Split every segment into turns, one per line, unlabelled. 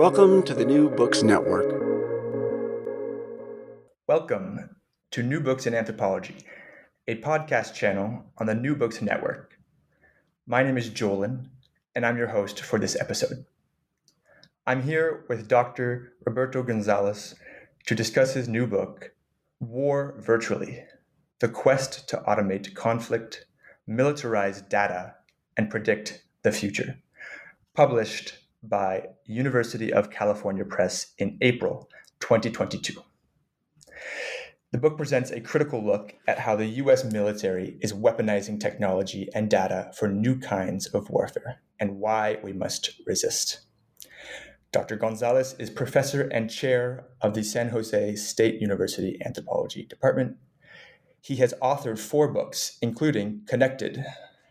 Welcome to the New Books Network.
Welcome to New Books in Anthropology, a podcast channel on the New Books Network. My name is Jolin, and I'm your host for this episode. I'm here with Dr. Roberto Gonzalez to discuss his new book, War Virtually The Quest to Automate Conflict, Militarize Data, and Predict the Future, published by University of California Press in April 2022. The book presents a critical look at how the US military is weaponizing technology and data for new kinds of warfare and why we must resist. Dr. Gonzalez is professor and chair of the San Jose State University Anthropology Department. He has authored four books, including Connected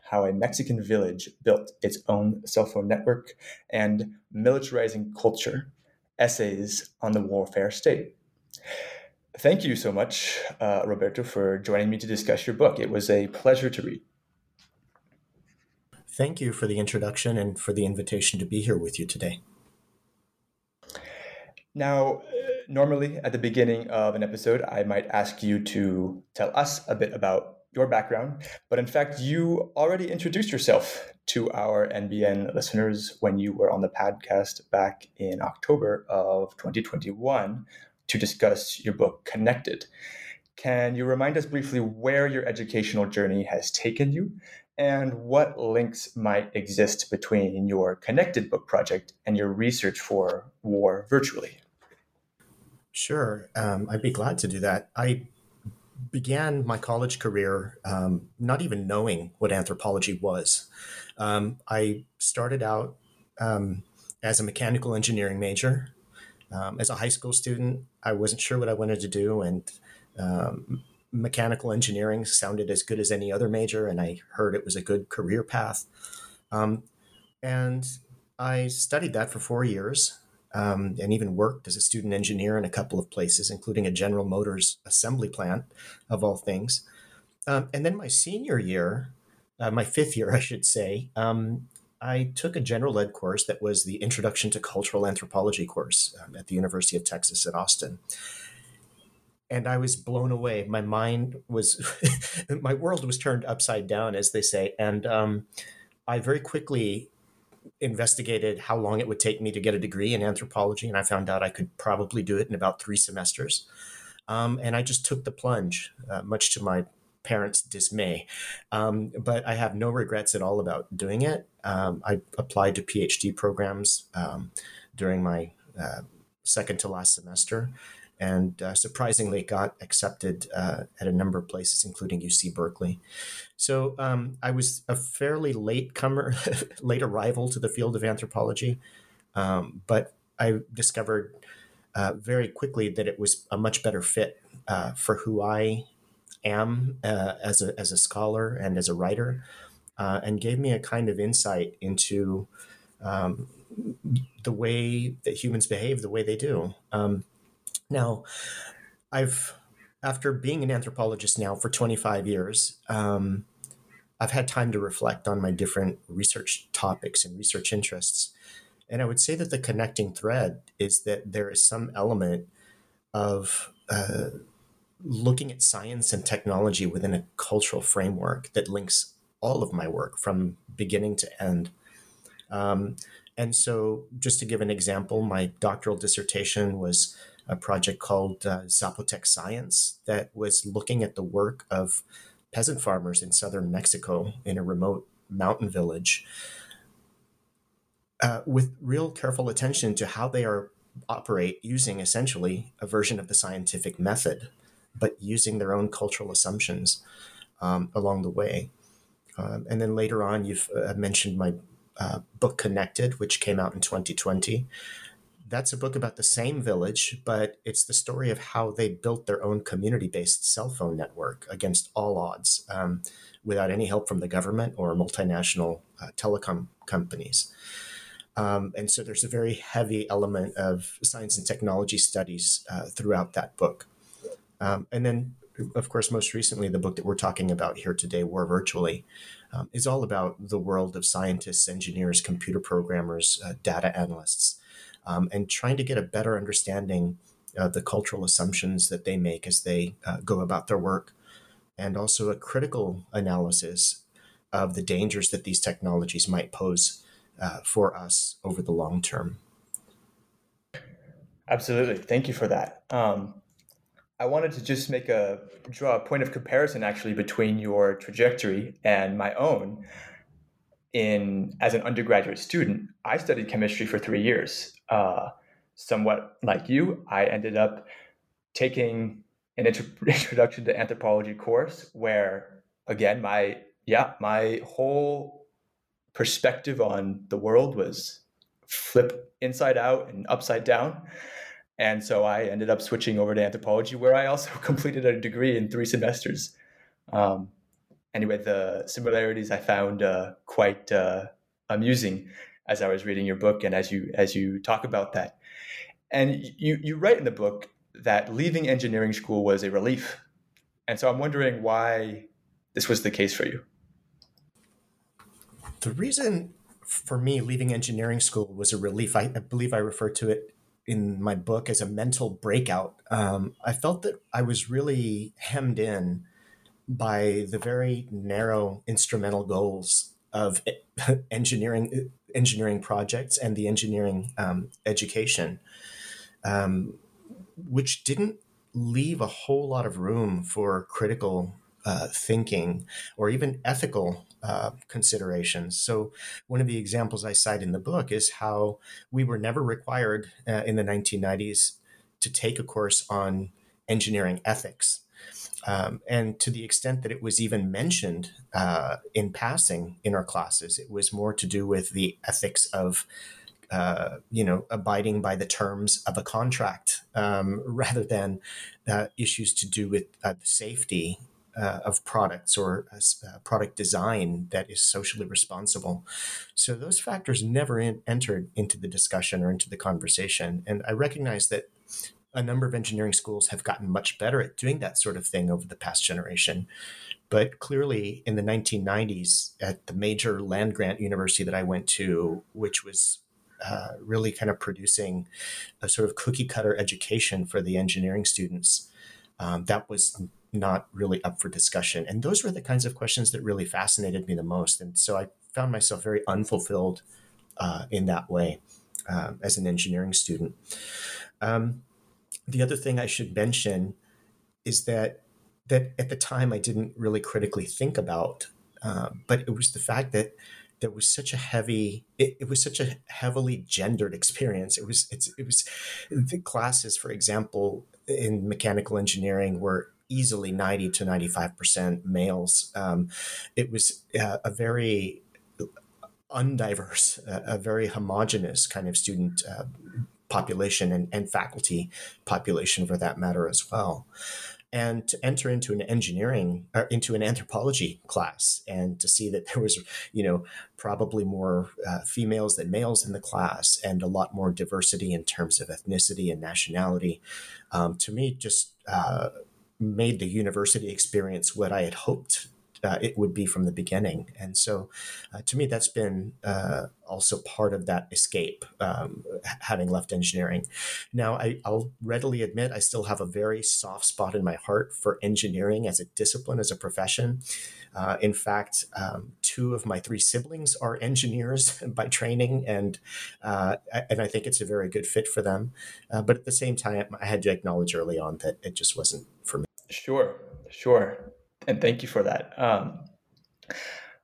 How a Mexican Village Built Its Own Cell Phone Network and Militarizing Culture Essays on the Warfare State. Thank you so much, uh, Roberto, for joining me to discuss your book. It was a pleasure to read.
Thank you for the introduction and for the invitation to be here with you today.
Now, normally at the beginning of an episode, I might ask you to tell us a bit about your background, but in fact, you already introduced yourself to our NBN listeners when you were on the podcast back in October of 2021 to discuss your book, Connected. Can you remind us briefly where your educational journey has taken you and what links might exist between your Connected book project and your research for War Virtually?
Sure, um, I'd be glad to do that. I began my college career um, not even knowing what anthropology was. Um, I started out um, as a mechanical engineering major. Um, as a high school student, I wasn't sure what I wanted to do, and um, mechanical engineering sounded as good as any other major, and I heard it was a good career path. Um, and I studied that for four years um, and even worked as a student engineer in a couple of places, including a General Motors assembly plant, of all things. Um, and then my senior year, uh, my fifth year, I should say, um, I took a general ed course that was the Introduction to Cultural Anthropology course um, at the University of Texas at Austin. And I was blown away. My mind was, my world was turned upside down, as they say. And um, I very quickly investigated how long it would take me to get a degree in anthropology, and I found out I could probably do it in about three semesters. Um, and I just took the plunge, uh, much to my parents' dismay. Um, but I have no regrets at all about doing it. Um, I applied to PhD programs um, during my uh, second to last semester and uh, surprisingly got accepted uh, at a number of places, including UC Berkeley. So um, I was a fairly late comer, late arrival to the field of anthropology, um, but I discovered uh, very quickly that it was a much better fit uh, for who I am uh, as a as a scholar and as a writer, uh, and gave me a kind of insight into um, the way that humans behave the way they do. Um, now, I've after being an anthropologist now for 25 years, um, I've had time to reflect on my different research topics and research interests. And I would say that the connecting thread is that there is some element of uh, looking at science and technology within a cultural framework that links all of my work from beginning to end. Um, and so, just to give an example, my doctoral dissertation was a project called uh, Zapotec Science that was looking at the work of peasant farmers in southern Mexico in a remote mountain village uh, with real careful attention to how they are operate using essentially a version of the scientific method, but using their own cultural assumptions um, along the way. Um, and then later on, you've uh, mentioned my uh, book Connected, which came out in 2020. That's a book about the same village, but it's the story of how they built their own community based cell phone network against all odds um, without any help from the government or multinational uh, telecom companies. Um, and so there's a very heavy element of science and technology studies uh, throughout that book. Um, and then, of course, most recently, the book that we're talking about here today, War Virtually, um, is all about the world of scientists, engineers, computer programmers, uh, data analysts, um, and trying to get a better understanding of the cultural assumptions that they make as they uh, go about their work, and also a critical analysis of the dangers that these technologies might pose uh, for us over the long term.
Absolutely. Thank you for that. Um, I wanted to just make a draw a point of comparison actually between your trajectory and my own. In as an undergraduate student, I studied chemistry for three years. Uh, somewhat like you, I ended up taking an introduction to anthropology course where, again, my yeah, my whole perspective on the world was flip inside out and upside down. And so I ended up switching over to anthropology, where I also completed a degree in three semesters. Um, anyway, the similarities I found uh, quite uh, amusing as I was reading your book and as you as you talk about that. And you you write in the book that leaving engineering school was a relief. And so I'm wondering why this was the case for you.
The reason for me leaving engineering school was a relief. I, I believe I refer to it in my book as a mental breakout. Um, I felt that I was really hemmed in by the very narrow instrumental goals of engineering engineering projects and the engineering um, education, um, which didn't leave a whole lot of room for critical uh, thinking or even ethical uh, considerations. So, one of the examples I cite in the book is how we were never required uh, in the 1990s to take a course on engineering ethics. Um, and to the extent that it was even mentioned uh, in passing in our classes, it was more to do with the ethics of uh, you know, abiding by the terms of a contract um, rather than uh, issues to do with uh, safety uh, of products or uh, product design that is socially responsible. So those factors never in, entered into the discussion or into the conversation. And I recognize that a number of engineering schools have gotten much better at doing that sort of thing over the past generation. But clearly, in the 1990s, at the major land grant university that I went to, which was uh, really kind of producing a sort of cookie cutter education for the engineering students, um, that was not really up for discussion. And those were the kinds of questions that really fascinated me the most. And so I found myself very unfulfilled uh, in that way uh, as an engineering student. Um, the other thing I should mention is that that at the time I didn't really critically think about, uh, but it was the fact that there was such a heavy it, it, was such a heavily gendered experience it was it's, it was the classes for example in mechanical engineering were easily 90 to 95% males. Um, it was uh, a very undiverse, uh, a very homogenous kind of student uh, population and, and faculty population for that matter as well. and to enter into an engineering or into an anthropology class and to see that there was you know probably more uh, females than males in the class and a lot more diversity in terms of ethnicity and nationality um, to me just uh, made the university experience what i had hoped uh, it would be from the beginning. And so, uh, to me, that's been uh, also part of that escape, um, having left engineering. Now, I, will readily admit I still have a very soft spot in my heart for engineering as a discipline, as a profession. Uh, in fact, um, two of my three siblings are engineers by training, and uh, and I think it's a very good fit for them. Uh, but at the same time, I had to acknowledge early on that it just wasn't for me.
Sure, sure and thank you for that. Um,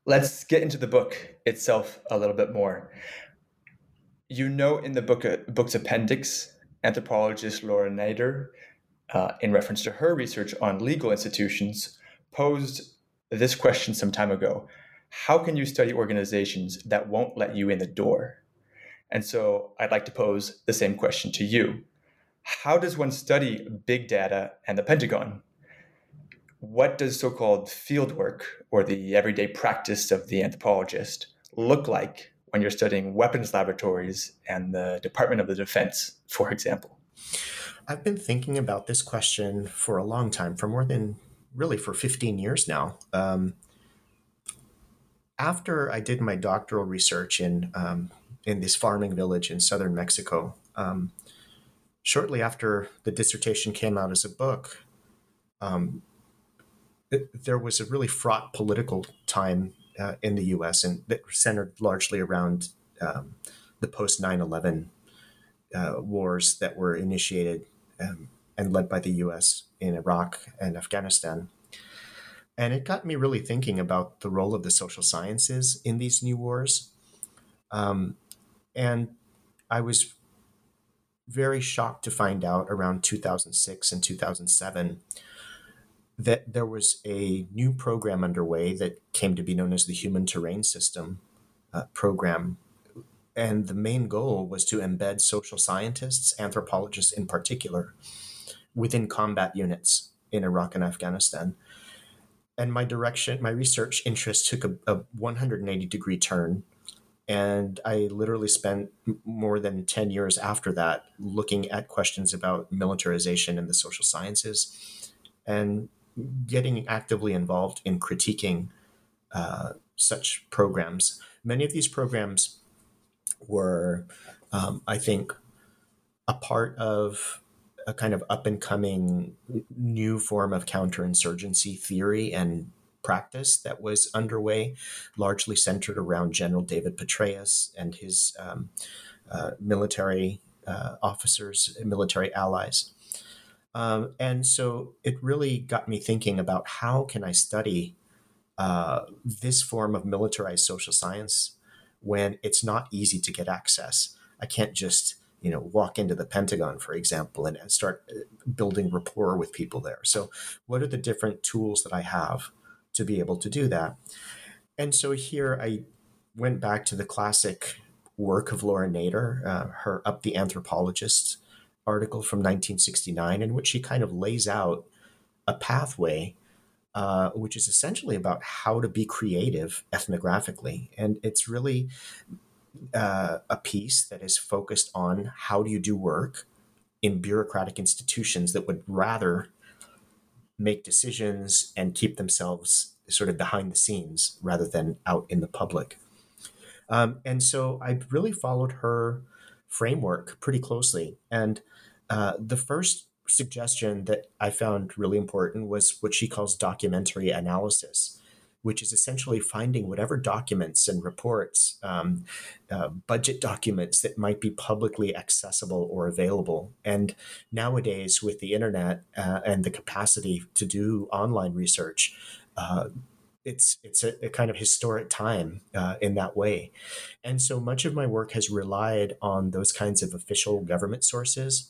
let's get into the book itself a little bit more. You know, in the book uh, book's appendix, anthropologist Laura Nader, uh, in reference to her research on legal institutions, posed this question some time ago: How can you study organizations that won't let you in the door? And so, I'd like to pose the same question to you. How does one study big data and the Pentagon? What does so called field work or the everyday practice of the anthropologist look like when you're studying weapons laboratories and the Department of the Defense, for example?
I've been thinking about this question for a long time, for more than really for 15 years now. Um, after I did my doctoral research in um, in this farming village in southern Mexico, um, shortly after the dissertation came out as a book, um, there was a really fraught political time uh, in the U.S. and that centered largely around um, the post 9/11 uh, wars that were initiated um, and led by the U.S. in Iraq and Afghanistan. And it got me really thinking about the role of the social sciences in these new wars. Um, and I was very shocked to find out around 2006 and 2007 that there was a new program underway that came to be known as the Human Terrain System uh, program. And the main goal was to embed social scientists, anthropologists in particular, within combat units in Iraq and Afghanistan. And my direction, my research interest took a, a 180 degree turn. And I literally spent more than 10 years after that looking at questions about militarization in the social sciences and getting actively involved in critiquing uh, such programs. Many of these programs were, um, I think, a part of a kind of up and coming new form of counterinsurgency theory and practice that was underway, largely centered around General David Petraeus and his um, uh, military uh, officers, and military allies. Um, and so it really got me thinking about how can I study uh, this form of militarized social science when it's not easy to get access. I can't just you know walk into the Pentagon, for example, and start uh, building rapport with people there. So what are the different tools that I have to be able to do that? And so here I went back to the classic work of Laura Nader, uh, her Up the Anthropologist article from 1969 in which she kind of lays out a pathway uh, which is essentially about how to be creative ethnographically. And it's really uh, a piece that is focused on how do you do work in bureaucratic institutions that would rather make decisions and keep themselves sort of behind the scenes rather than out in the public. Um, and so I really followed her framework pretty closely. And uh, the first suggestion that I found really important was what she calls documentary analysis, which is essentially finding whatever documents and reports, um, uh, budget documents that might be publicly accessible or available. And nowadays, with the internet uh, and the capacity to do online research, uh, it's it's a, a, kind of historic time uh, in that way, and so much of my work has relied on those kinds of official government sources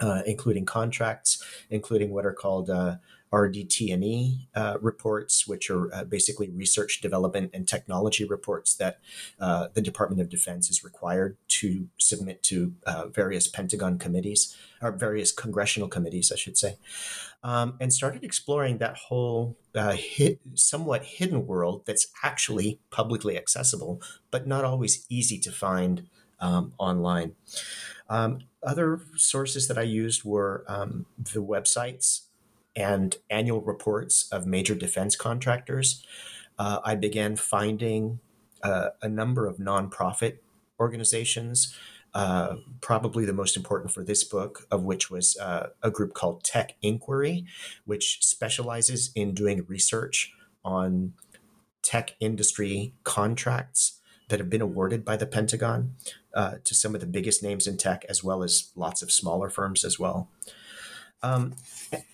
uh, including contracts, including what are called uh, RDT&E uh, reports, which are uh, basically research, development, and technology reports that uh, the Department of Defense is required to submit to uh, various Pentagon committees or various congressional committees, I should say, um, and started exploring that whole uh, hit, somewhat hidden world that's actually publicly accessible, but not always easy to find um, online. Um, other sources that I used were um, the websites and annual reports of major defense contractors. Uh, I began finding uh, a number of nonprofit organizations. Uh, probably the most important for this book, of which was uh, a group called Tech Inquiry, which specializes in doing research on tech industry contracts that have been awarded by the Pentagon uh, to some of the biggest names in tech, as well as lots of smaller firms as well. Um,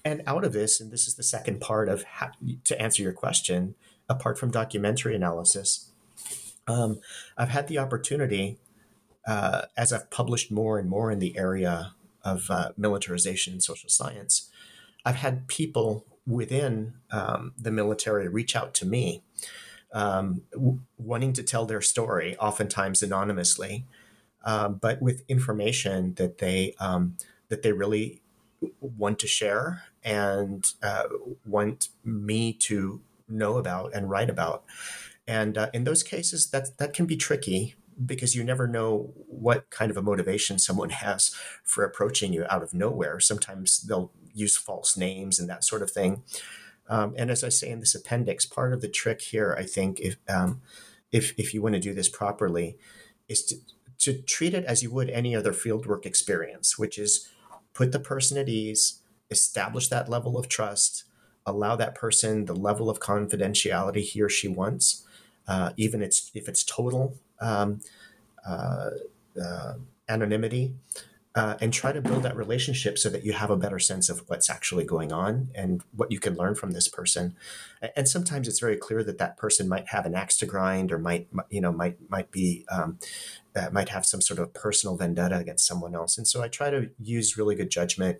and out of this, and this is the second part of how, to answer your question, apart from documentary analysis, um, I've had the opportunity uh, as I've published more and more in the area of uh, militarization and social science. I've had people within um, the military reach out to me, um, w- wanting to tell their story, oftentimes anonymously, uh, but with information that they um, that they really want to share and uh, want me to know about and write about. And uh, in those cases, that that can be tricky because you never know what kind of a motivation someone has for approaching you out of nowhere. Sometimes they'll use false names and that sort of thing. Um, and as I say in this appendix, part of the trick here, I think, if um, if if you want to do this properly, is to to treat it as you would any other fieldwork experience, which is put the person at ease, establish that level of trust, allow that person the level of confidentiality he or she wants, uh, even it's, if it's total um, uh, uh, anonymity, uh, and try to build that relationship so that you have a better sense of what's actually going on and what you can learn from this person. And sometimes it's very clear that that person might have an axe to grind or might, you know, might might be um, uh, might have some sort of personal vendetta against someone else. And so I try to use really good judgment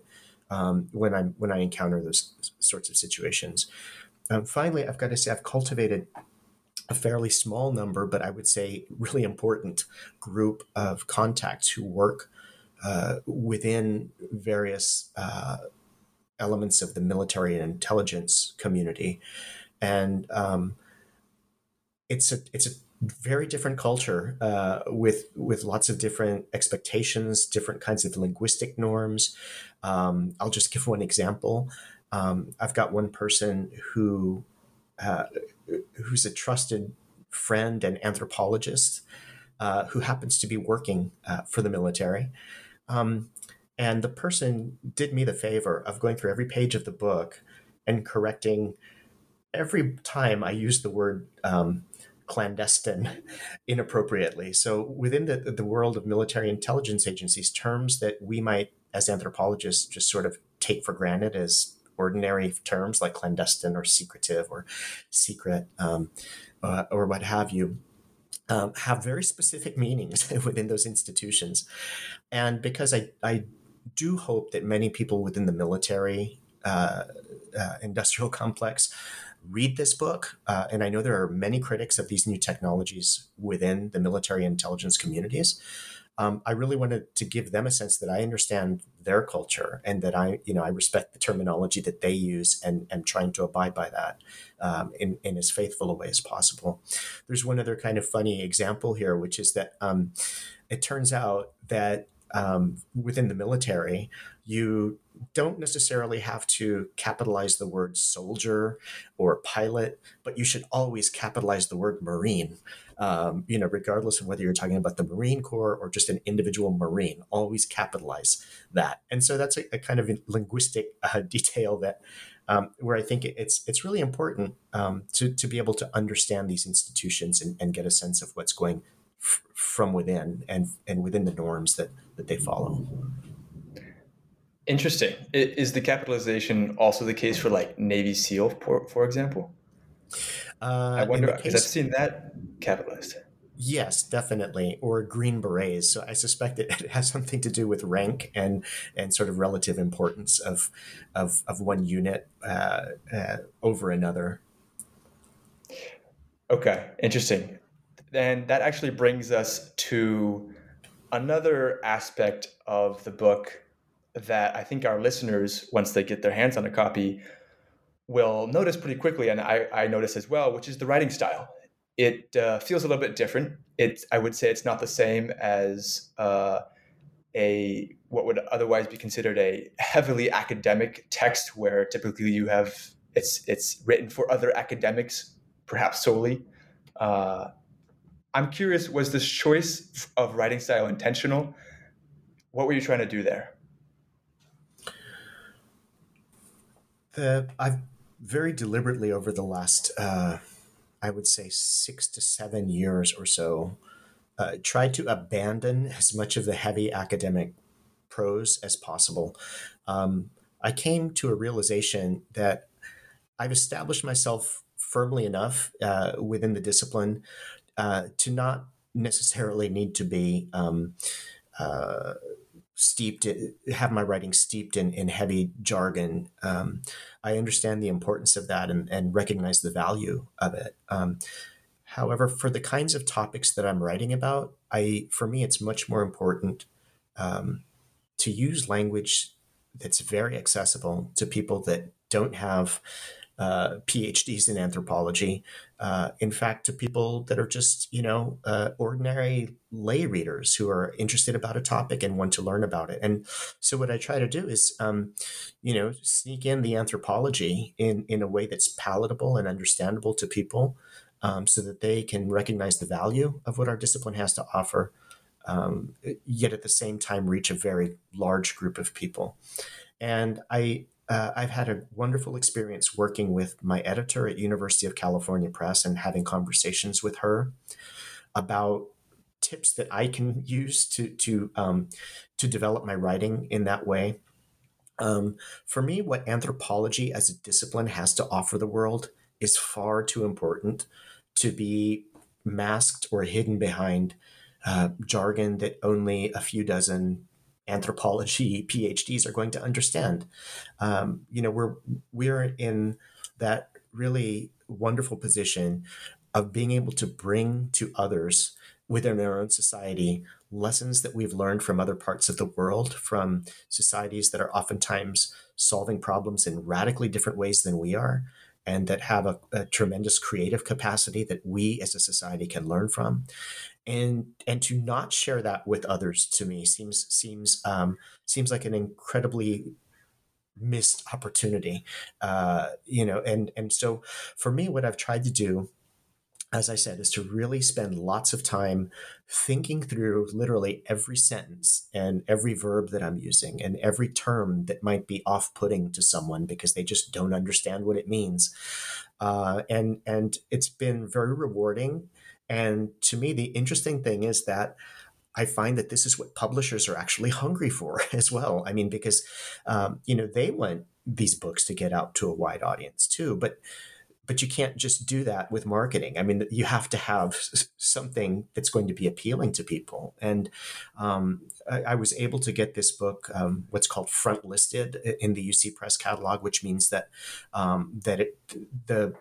um, when I when I encounter those sorts of situations. Um, finally, I've got to say I've cultivated a fairly small number, but I would say really important group of contacts who work uh, within various uh, elements of the military and intelligence community, and um, it's a it's a very different culture uh, with with lots of different expectations, different kinds of linguistic norms. Um, I'll just give one example. Um, I've got one person who uh, who's a trusted friend and anthropologist uh, who happens to be working uh, for the military. Um, and the person did me the favor of going through every page of the book and correcting every time I used the word um, clandestine inappropriately. So within the, the world of military intelligence agencies, terms that we might, as anthropologists, just sort of take for granted as ordinary terms like clandestine or secretive or secret um, uh, or what have you, um, have very specific meanings within those institutions. And because I, I do hope that many people within the military uh, uh, industrial complex read this book. Uh, and I know there are many critics of these new technologies within the military intelligence communities. Um, I really wanted to give them a sense that I understand their culture and that I, you know, I respect the terminology that they use and am trying to abide by that um, in, in as faithful a way as possible. There's one other kind of funny example here, which is that um, it turns out that um, within the military, you don't necessarily have to capitalize the word soldier or pilot, but you should always capitalize the word Marine. Um, you know, regardless of whether you're talking about the Marine Corps or just an individual Marine, always capitalize that. And so that's a, a kind of linguistic uh, detail that um, where I think it's it's really important um, to to be able to understand these institutions and, and get a sense of what's going f- from within and and within the norms that that they follow.
Interesting. Is the capitalization also the case for like Navy SEAL, for, for example? Uh, I wonder because I've seen that capitalized.
Yes, definitely, or green berets. So I suspect it has something to do with rank and and sort of relative importance of of, of one unit uh, uh, over another.
Okay, interesting. And that actually brings us to another aspect of the book that I think our listeners, once they get their hands on a copy, will notice pretty quickly, and I, I notice as well, which is the writing style. It uh, feels a little bit different. It, I would say it's not the same as uh, a what would otherwise be considered a heavily academic text, where typically you have it's it's written for other academics, perhaps solely. Uh, I'm curious, was this choice of writing style intentional? What were you trying to do there?
The I've very deliberately over the last, uh, I would say, six to seven years or so, uh, tried to abandon as much of the heavy academic prose as possible. Um, I came to a realization that I've established myself firmly enough uh, within the discipline uh, to not necessarily need to be um, steeped have my writing steeped in, in heavy jargon um, i understand the importance of that and, and recognize the value of it um, however for the kinds of topics that i'm writing about i for me it's much more important um, to use language that's very accessible to people that don't have uh, PhDs in anthropology. Uh, in fact, to people that are just you know uh, ordinary lay readers who are interested about a topic and want to learn about it. And so, what I try to do is, um, you know, sneak in the anthropology in in a way that's palatable and understandable to people, um, so that they can recognize the value of what our discipline has to offer. Um, yet at the same time, reach a very large group of people. And I uh, I've had a wonderful experience working with my editor at University of California Press and having conversations with her about tips that I can use to to um, to develop my writing in that way. Um, for me, what anthropology as a discipline has to offer the world is far too important to be masked or hidden behind uh, jargon that only a few dozen anthropology PhDs are going to understand. Um, you know, we're we're in that really wonderful position of being able to bring to others within our own society lessons that we've learned from other parts of the world, from societies that are oftentimes solving problems in radically different ways than we are, and that have a, a tremendous creative capacity that we as a society can learn from and and to not share that with others to me seems seems um, seems like an incredibly missed opportunity uh, you know and and so for me what i've tried to do as i said is to really spend lots of time thinking through literally every sentence and every verb that i'm using and every term that might be off-putting to someone because they just don't understand what it means. Uh, and and it's been very rewarding and to me, the interesting thing is that I find that this is what publishers are actually hungry for as well. I mean, because um, you know they want these books to get out to a wide audience too, but but you can't just do that with marketing. I mean, you have to have something that's going to be appealing to people. And um, I, I, was able to get this book, um, what's called front listed in the UC Press catalog, which means that um, that it, the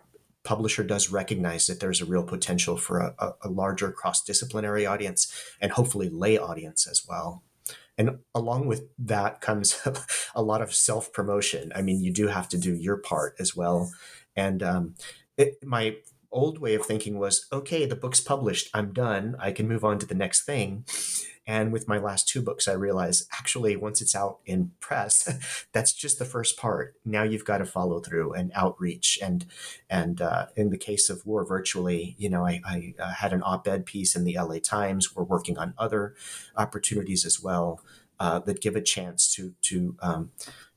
publisher does recognize that there's a real potential for a, a larger cross disciplinary audience and hopefully lay audience as well. And along with that comes a lot of self promotion. I mean, you do have to do your part as well. And um, it, my old way of thinking was okay, the book's published, I'm done, I can move on to the next thing. And with my last two books, I realized actually, once it's out in press, that's just the first part. Now you've got to follow through and outreach. And and uh, in the case of War Virtually, you know, I, I uh, had an op-ed piece in the LA Times. We're working on other opportunities as well uh, that give a chance to to um,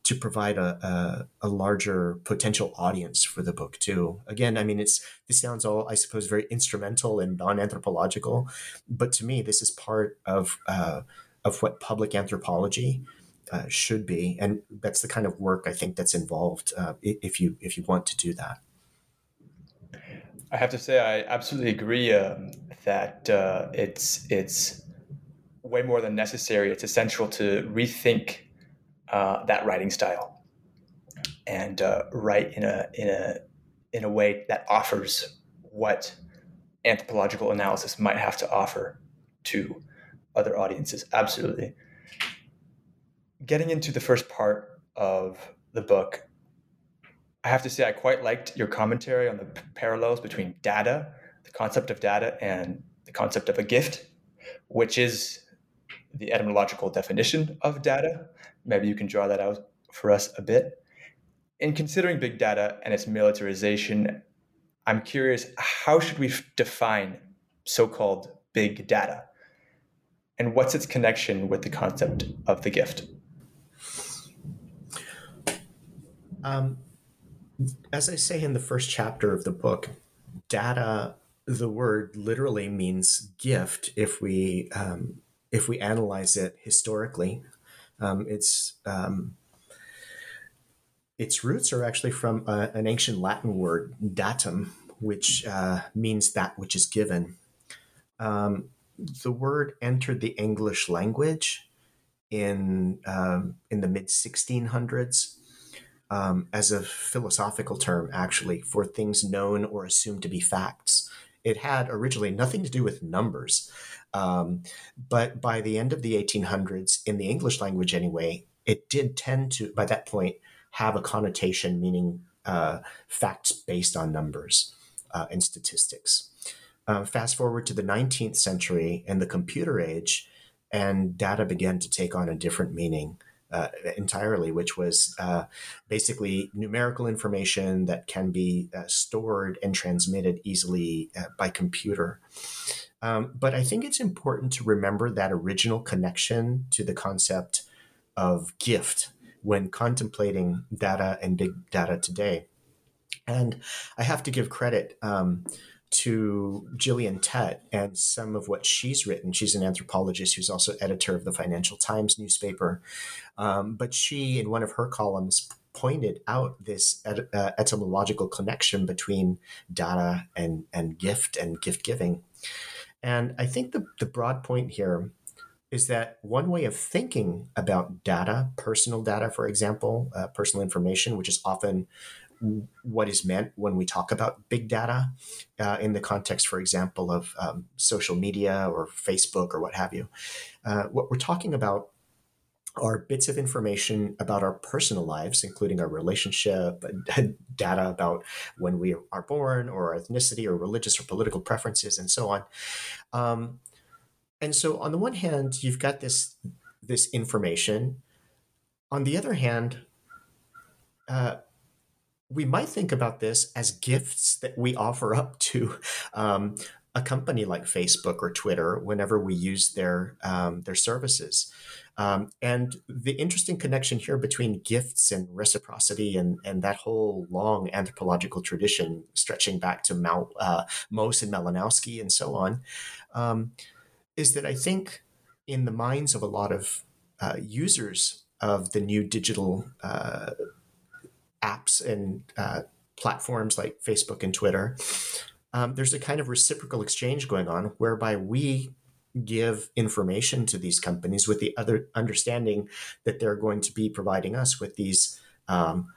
to provide a, a, a, larger potential audience for the book too. Again, I mean, it's this sounds all I suppose very instrumental and non-anthropological, but to me, this is part of uh, of what public anthropology uh, should be, and that's the kind of work I think that's involved uh, if you if you want to do that.
I have to say, I absolutely agree um, that uh, it's it's way more than necessary. It's essential to rethink uh, that writing style and uh, write in a in a in a way that offers what anthropological analysis might have to offer to other audiences. Absolutely. Getting into the first part of the book, I have to say I quite liked your commentary on the p- parallels between data, the concept of data, and the concept of a gift, which is the etymological definition of data. Maybe you can draw that out for us a bit. In considering big data and its militarization, I'm curious how should we define so called big data? And what's its connection with the concept of the gift?
Um, as I say in the first chapter of the book, data, the word literally means gift if we um, if we analyze it historically. Um, it's um, its roots are actually from uh, an ancient Latin word, datum, which uh, means that which is given. Um, the word entered the English language in um, in the mid 1600s um, as a philosophical term, actually, for things known or assumed to be facts. It had originally nothing to do with numbers, um, but by the end of the 1800s, in the English language anyway, it did tend to, by that point, have a connotation meaning uh, facts based on numbers uh, and statistics. Uh, fast forward to the 19th century and the computer age, and data began to take on a different meaning. Uh, entirely, which was uh, basically numerical information that can be uh, stored and transmitted easily uh, by computer. Um, but I think it's important to remember that original connection to the concept of gift when contemplating data and big data today. And I have to give credit um, to Gillian Tett and some of what she's written. She's an anthropologist who's also editor of the Financial Times newspaper. Um, but she, in one of her columns, pointed out this et- uh, etymological connection between data and, and gift and gift giving. And I think the, the broad point here is that one way of thinking about data, personal data, for example, uh, personal information, which is often what is meant when we talk about big data uh, in the context, for example, of um, social media or Facebook or what have you. Uh, what we're talking about are bits of information about our personal lives, including our relationship, data about when we are born, or our ethnicity, or religious or political preferences, and so on. Um, and so, on the one hand, you've got this this information. On the other hand, uh, we might think about this as gifts that we offer up to um, a company like Facebook or Twitter whenever we use their um, their services. Um, and the interesting connection here between gifts and reciprocity and, and that whole long anthropological tradition stretching back to Mal, uh, Mauss and Malinowski and so on um, is that I think in the minds of a lot of uh, users of the new digital uh, apps and uh, platforms like Facebook and Twitter, um, there's a kind of reciprocal exchange going on whereby we give information to these companies with the other understanding that they're going to be providing us with these um,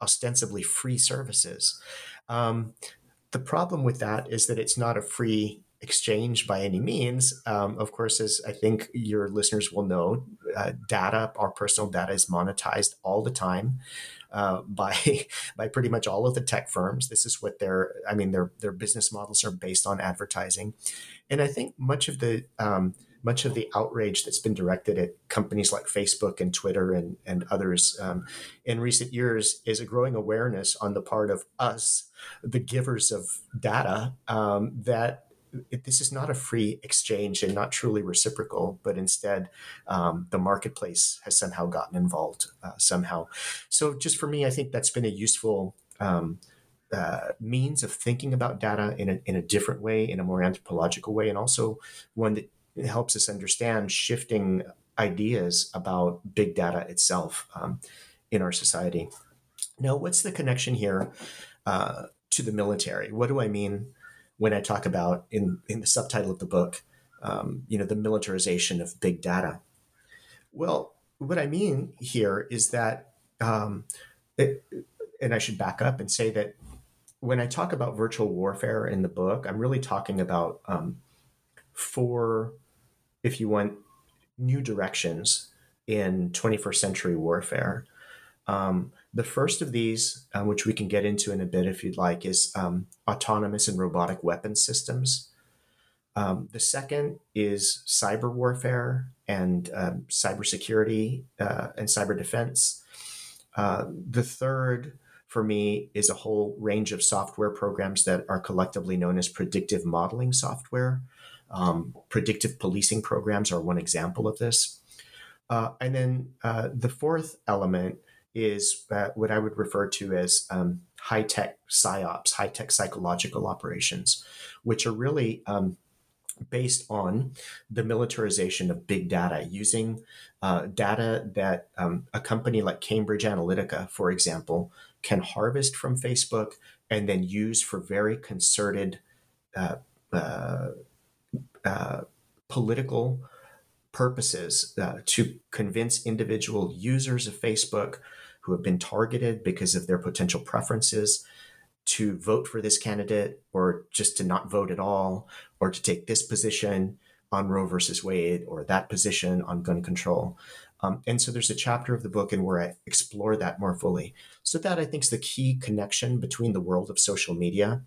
ostensibly free services. Um, the problem with that is that it's not a free exchange by any means. Um, of course, as I think your listeners will know, uh, data, our personal data, is monetized all the time. Uh, by by pretty much all of the tech firms. This is what their I mean their their business models are based on advertising, and I think much of the um, much of the outrage that's been directed at companies like Facebook and Twitter and, and others um, in recent years is a growing awareness on the part of us, the givers of data, um, that this is not a free exchange and not truly reciprocal, but instead um, the marketplace has somehow gotten involved uh, somehow. So, just for me, I think that's been a useful um, uh, means of thinking about data in a, in a different way, in a more anthropological way, and also one that helps us understand shifting ideas about big data itself um, in our society. Now, what's the connection here uh, to the military. What do I mean when I talk about in in the subtitle of the book, um, you know, the militarization of big data? Well, what I mean here is that, um, it, and I should back up and say that when I talk about virtual warfare in the book, I'm really talking about um, four, if you want, new directions in 21st century warfare. Um, the first of these, uh, which we can get into in a bit if you'd like, is um, autonomous and robotic weapon systems. Um, the second is cyber warfare and um, cybersecurity uh, and cyber defense. Uh, the third, for me, is a whole range of software programs that are collectively known as predictive modeling software. Um, predictive policing programs are one example of this. Uh, and then uh, the fourth element is uh, what I would refer to as um, high tech psyops, high tech psychological operations, which are really um, based on the militarization of big data, using uh, data that um, a company like Cambridge Analytica, for example, can harvest from Facebook and then use for very concerted uh, uh, uh political purposes uh, to convince individual users of Facebook who have been targeted because of their potential preferences to vote for this candidate or just to not vote at all or to take this position on Roe versus Wade or that position on gun control. Um, and so there's a chapter of the book in where I explore that more fully. So that I think is the key connection between the world of social media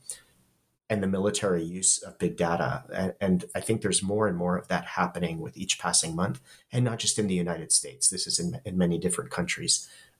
and the military use of big data. And, and, I think there's more and more of that happening with each passing month, and not just in the United States. This is in, in many different countries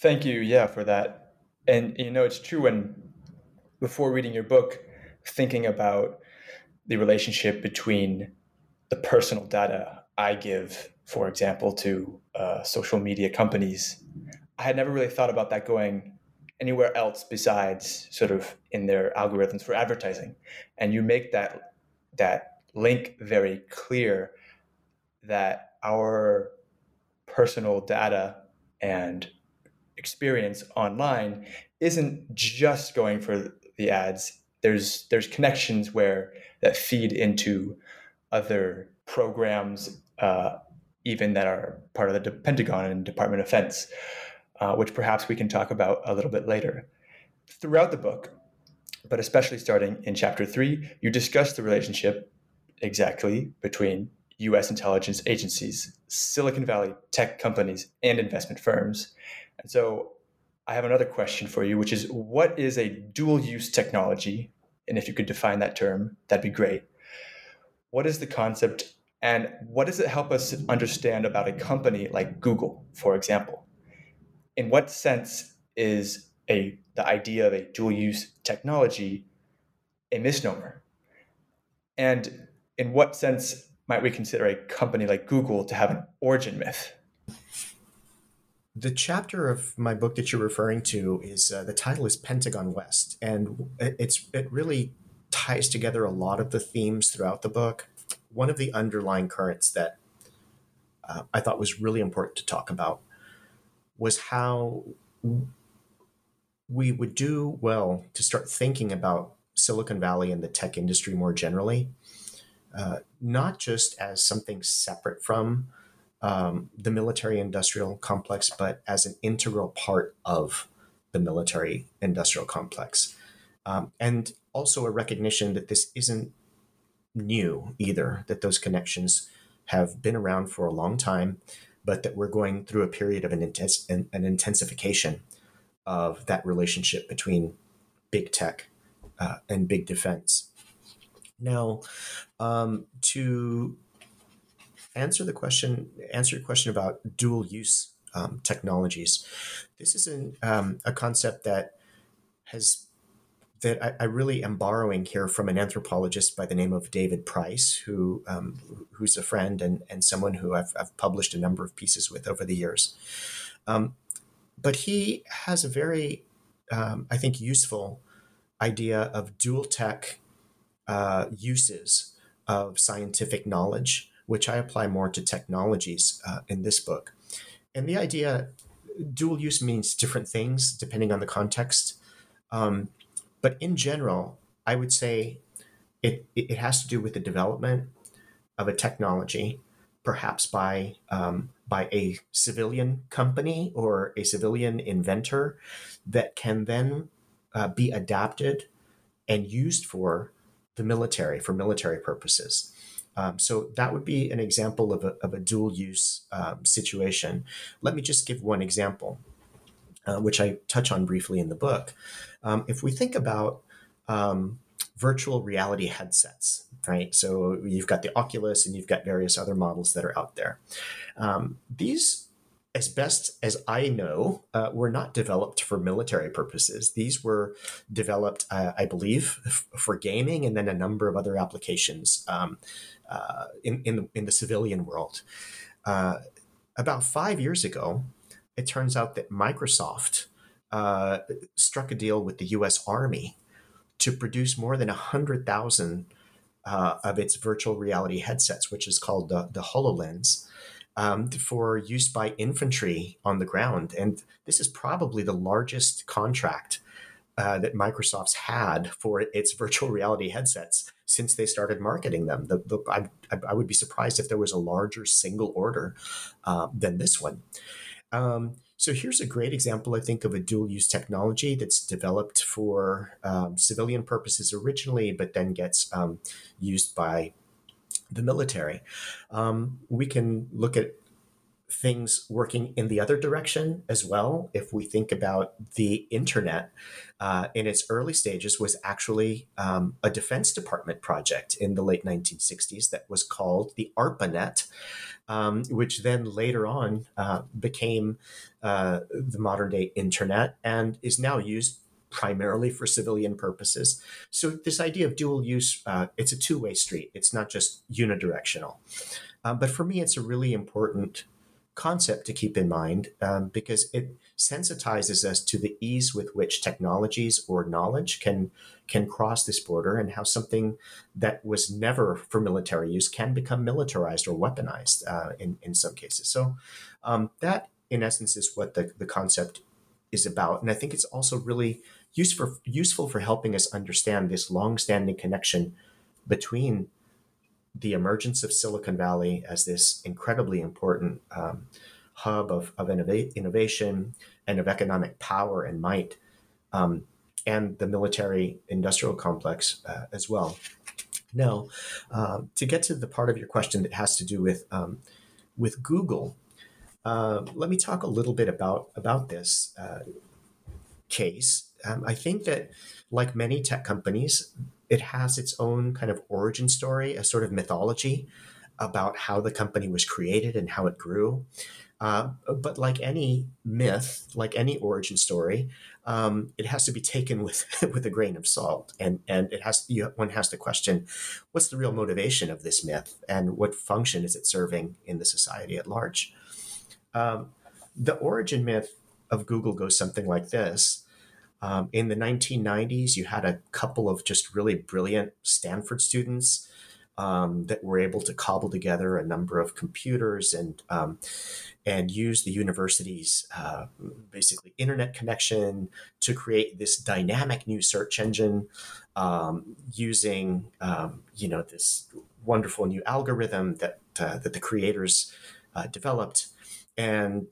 Thank you, yeah, for that. And you know, it's true when before reading your book, thinking about the relationship between the personal data I give, for example, to uh, social media companies, I had never really thought about that going anywhere else besides sort of in their algorithms for advertising. And you make that that link very clear that our personal data and experience online isn't just going for the ads. There's there's connections where that feed into other programs, uh, even that are part of the Pentagon and Department of Defense, uh, which perhaps we can talk about a little bit later. Throughout the book, but especially starting in chapter three, you discuss the relationship exactly between US intelligence agencies, Silicon Valley tech companies, and investment firms, and so I have another question for you, which is what is a dual use technology? And if you could define that term, that'd be great. What is the concept and what does it help us understand about a company like Google, for example? In what sense is a the idea of a dual use technology a misnomer? And in what sense might we consider a company like Google to have an origin myth?
The chapter of my book that you're referring to is uh, the title is Pentagon West, and it's it really ties together a lot of the themes throughout the book. One of the underlying currents that uh, I thought was really important to talk about was how we would do well to start thinking about Silicon Valley and the tech industry more generally, uh, not just as something separate from um, the military industrial complex, but as an integral part of the military industrial complex. Um, and also a recognition that this isn't new either, that those connections have been around for a long time, but that we're going through a period of an, intense, an, an intensification of that relationship between big tech uh, and big defense. Now, um, to answer the question, answer your question about dual use um, technologies, this is an, um, a concept that has that I, I, really am borrowing here from an anthropologist by the name of David Price, who um, who's a friend and, and someone who I've, I've published a number of pieces with over the years. Um, but he has a very, um, I think, useful idea of dual tech uh, uses of scientific knowledge, which I apply more to technologies uh, in this book. And the idea, dual use means different things depending on the context. Um, but in general, I would say it, it has to do with the development of a technology, perhaps by um, by a civilian company or a civilian inventor, that can then uh, be adapted and used for the military for military purposes. Um, so that would be an example of a, of a dual use um, situation. Let me just give one example, uh, which I touch on briefly in the book. Um, if we think about um, virtual reality headsets, right? So you've got the Oculus and you've got various other models that are out there. Um, these as best as I know, uh, were not developed for military purposes. These were developed, uh, I believe, f- for gaming and then a number of other applications um, uh, in, in the, in, the, civilian world. Uh, about five years ago, it turns out that Microsoft uh, struck a deal with the U.S. Army to produce more than 100,000 uh, of its virtual reality headsets, which is called the, the HoloLens. Um, for use by infantry on the ground. And this is probably the largest contract uh, that Microsoft's had for its virtual reality headsets since they started marketing them. The, the, I, I, would be surprised if there was a larger single order uh, than this one. Um, so here's a great example, I think, of a dual use technology that's developed for um, civilian purposes originally, but then gets um, used by the military. Um, we can look at things working in the other direction as well. If we think about the internet uh, in its early stages, was actually um, a Defense Department project in the late 1960s that was called the ARPANET um, which then later on uh, became uh, the modern day internet and is now used primarily for civilian purposes. So this idea of dual use, uh, it's a two way street. It's not just unidirectional. Um, but for me, it's a really important concept to keep in mind um, because it sensitizes us to the ease with which technologies or knowledge can can cross this border and how something that was never for military use can become militarized or weaponized uh, in, in some cases. So um, that, in essence, is what the, the concept is about. And I think it's also really useful, useful for helping us understand this long-standing connection between the emergence of Silicon Valley as this incredibly important um, hub of, of innova- innovation and of economic power and might, um, and the military industrial complex uh, as well. Now, uh, to get to the part of your question that has to do with um, with Google, uh, let me talk a little bit about about this uh, case. Um, I think that, like many tech companies, it has its own kind of origin story, a sort of mythology about how the company was created and how it grew. Uh, but like any myth, like any origin story, um, it has to be taken with with a grain of salt, and and it has you, one has to question what's the real motivation of this myth and what function is it serving in the society at large. Um, the origin myth of Google goes something like this: um, in the 1990s, you had a couple of just really brilliant Stanford students um, that were able to cobble together a number of computers and um, and use the university's uh, basically internet connection to create this dynamic new search engine um, using um, you know this wonderful new algorithm that uh, that the creators uh, developed. And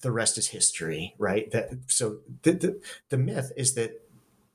the rest is history, right? That so the, the the myth is that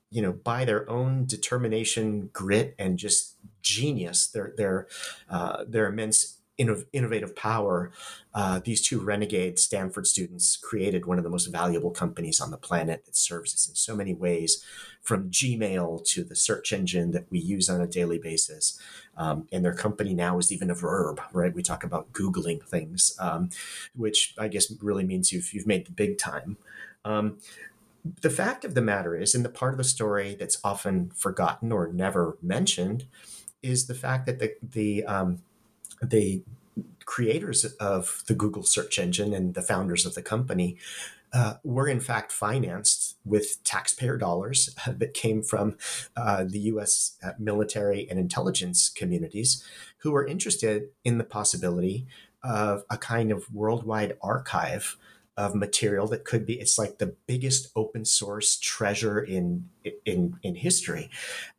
you know by their own determination, grit, and just genius, their their uh, their immense innovative power, uh, these two renegade Stanford students created one of the most valuable companies on the planet that serves us in so many ways, from Gmail to the search engine that we use on a daily basis. Um, and their company now is even a verb, right? We talk about Googling things, um, which I guess really means you've, you've made the big time. Um, the fact of the matter is, in the part of the story that's often forgotten or never mentioned, is the fact that the, the um, the creators of the Google search engine and the founders of the company uh, were in fact financed with taxpayer dollars that came from uh, the US uh, military and intelligence communities who were interested in the possibility of a kind of worldwide archive of material that could be it's like the biggest open source treasure in in in history.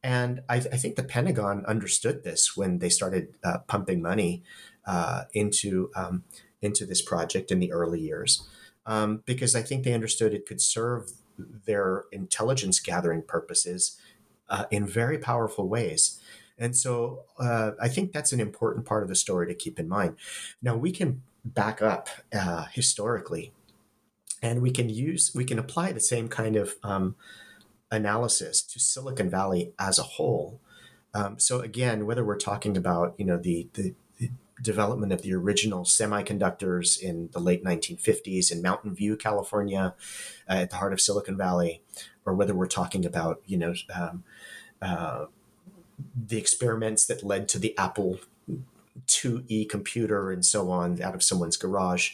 And i, I think the pentagon understood this when they started uh, pumping money uh, into um, into this project in the early years um, because i think they understood it could serve their intelligence gathering purposes uh, in very powerful ways and so uh, i think that's an important part of the story to keep in mind now we can back up uh, historically and we can use we can apply the same kind of um, analysis to Silicon Valley as a whole. Um, so again, whether we're talking about you know the, the, the development of the original semiconductors in the late 1950s in Mountain View, California, uh, at the heart of Silicon Valley, or whether we're talking about you know um, uh, the experiments that led to the Apple IIe computer and so on out of someone's garage.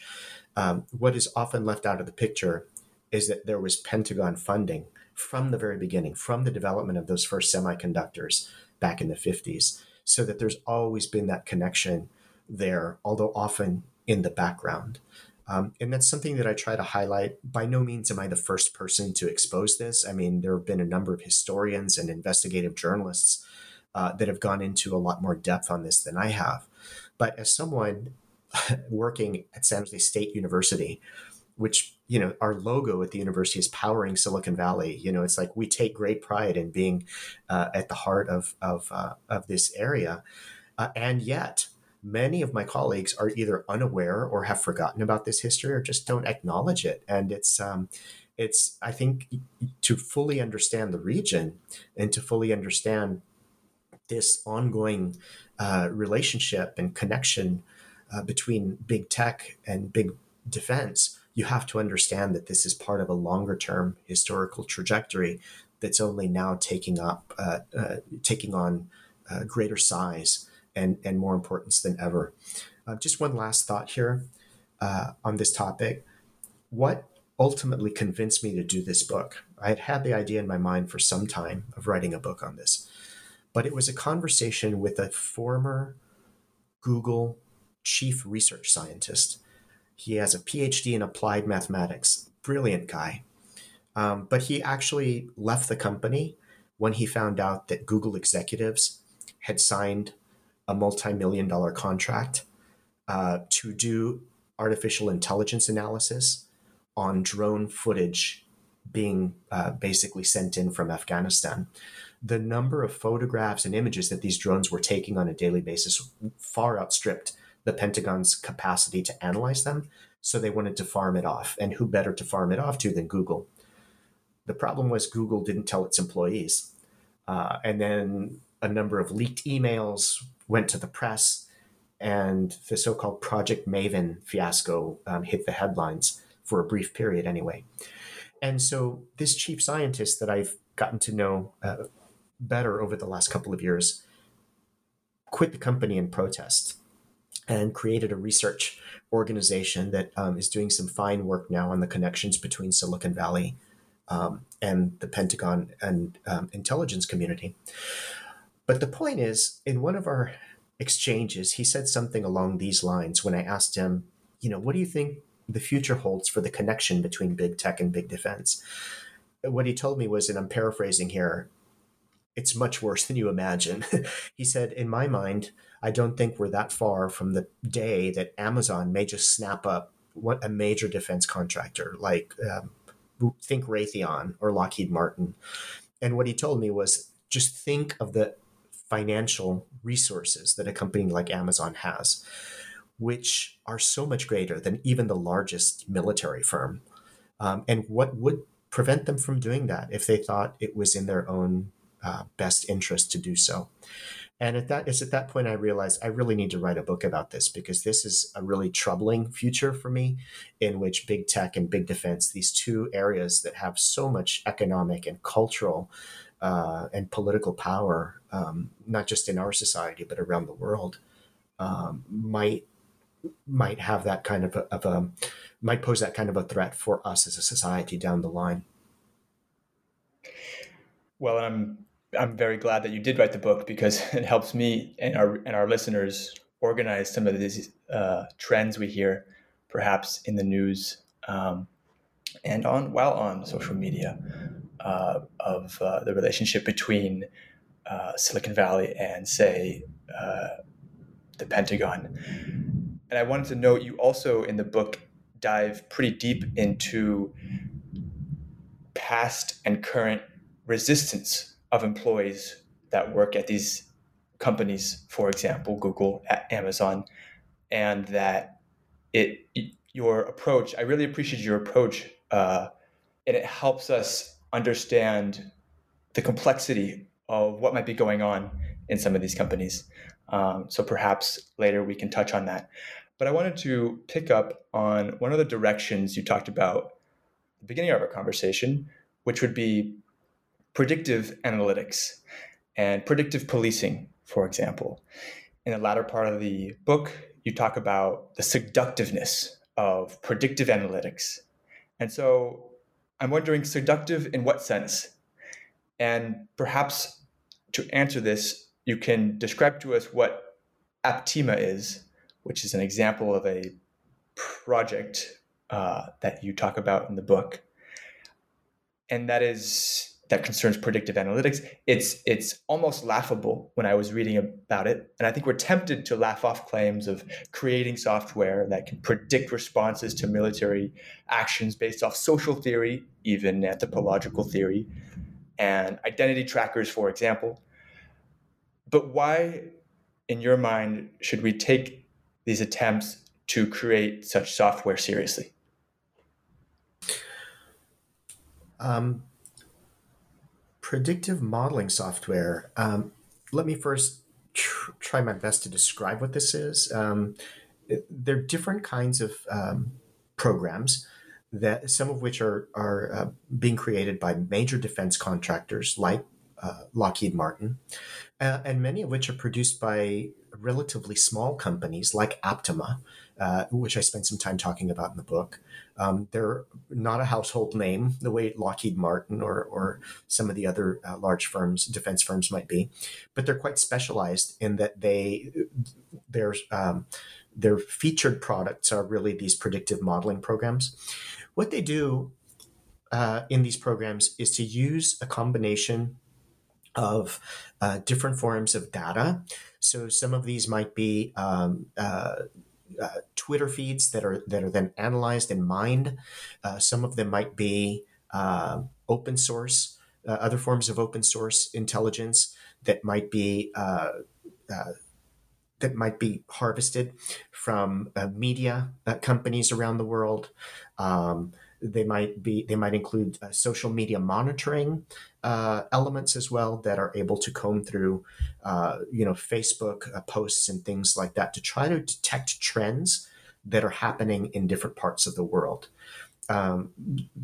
Um, what is often left out of the picture is that there was Pentagon funding from the very beginning, from the development of those first semiconductors back in the 50s, so that there's always been that connection there, although often in the background. Um, and that's something that I try to highlight. By no means am I the first person to expose this. I mean, there have been a number of historians and investigative journalists uh, that have gone into a lot more depth on this than I have. But as someone working at San Jose State University, which you know our logo at the university is powering Silicon Valley. You know, it's like we take great pride in being uh, at the heart of of uh, of this area, uh, and yet many of my colleagues are either unaware or have forgotten about this history or just don't acknowledge it. And it's um, it's I think to fully understand the region and to fully understand this ongoing uh, relationship and connection uh, between big tech and big defense, you have to understand that this is part of a longer term historical trajectory that's only now taking up uh, uh, taking on uh, greater size and and more importance than ever. Uh, just one last thought here uh, on this topic. What ultimately convinced me to do this book? I had had the idea in my mind for some time of writing a book on this, but it was a conversation with a former Google chief research scientist. He has a PhD in applied mathematics. Brilliant guy. Um, but he actually left the company when he found out that Google executives had signed a multi million dollar contract uh, to do artificial intelligence analysis on drone footage being uh, basically sent in from Afghanistan. The number of photographs and images that these drones were taking on a daily basis far outstripped the Pentagon's capacity to analyze them. So they wanted to farm it off. And who better to farm it off to than Google? The problem was Google didn't tell its employees. Uh, and then a number of leaked emails went to the press, and the so called Project Maven fiasco um, hit the headlines for a brief period, anyway. And so, this chief scientist that I've gotten to know uh, better over the last couple of years quit the company in protest and created a research organization that um, is doing some fine work now on the connections between Silicon Valley um, and the Pentagon and um, intelligence community. But the point is, in one of our exchanges, he said something along these lines when I asked him, you know, what do you think the future holds for the connection between big tech and big defense? What he told me was, and I'm paraphrasing here, it's much worse than you imagine. he said, in my mind, I don't think we're that far from the day that Amazon may just snap up what a major defense contractor like um, think Raytheon or Lockheed Martin. And what he told me was just think of the financial resources that a company like Amazon has, which are so much greater than even the largest military firm. Um, and what would prevent them from doing that if they thought it was in their own uh, best interest to do so? And at that, it's at that point I realized I really need to write a book about this because this is a really troubling future for me, in which big tech and big defense, these two areas that have so much economic and cultural uh, and political power, um, not just in our society but around the world, um, might might have that kind of a, of a might pose that kind of a threat for us as a society down the line.
Well, I'm I'm very glad that you did write the book because it helps me and our and our listeners organize some of these uh, trends we hear, perhaps in the news um, and on while on social media, uh, of uh, the relationship between uh, Silicon Valley and, say, uh, the Pentagon. And I wanted to note you also in the book dive pretty deep into past and current resistance of employees that work at these companies, for example, Google, Amazon, and that it your approach. I really appreciate your approach, uh, and it helps us understand the complexity of what might be going on in some of these companies. Um, so perhaps later we can touch on that. But I wanted to pick up on one of the directions you talked about at the beginning of our conversation, which would be predictive analytics and predictive policing, for example. In the latter part of the book, you talk about the seductiveness of predictive analytics. And so I'm wondering, seductive in what sense? And perhaps to answer this, you can describe to us what Aptima is, which is an example of a project uh, that you talk about in the book. And that is that concerns predictive analytics. It's it's almost laughable when I was reading about it, and I think we're tempted to laugh off claims of creating software that can predict responses to military actions based off social theory, even anthropological theory, and identity trackers, for example. But why, in your mind, should we take these attempts to create such software seriously?
Um, predictive modeling software. Um, let me first tr- try my best to describe what this is. Um, it, there are different kinds of um, programs that some of which are are uh, being created by major defense contractors like uh, Lockheed Martin, uh, and many of which are produced by relatively small companies like Aptima, uh, which I spent some time talking about in the book. Um, they're not a household name the way Lockheed Martin or, or some of the other uh, large firms, defense firms might be, but they're quite specialized in that they their um, their featured products are really these predictive modeling programs. What they do uh, in these programs is to use a combination of uh, different forms of data. So some of these might be um, uh, uh, Twitter feeds that are that are then analyzed and mined. Uh, some of them might be uh, open source, uh, other forms of open source intelligence that might be uh, uh, that might be harvested from media companies around the world. Um, they might be they might include social media monitoring uh, elements as well that are able to comb through uh, you know Facebook uh, posts and things like that to try to detect trends that are happening in different parts of the world. Um,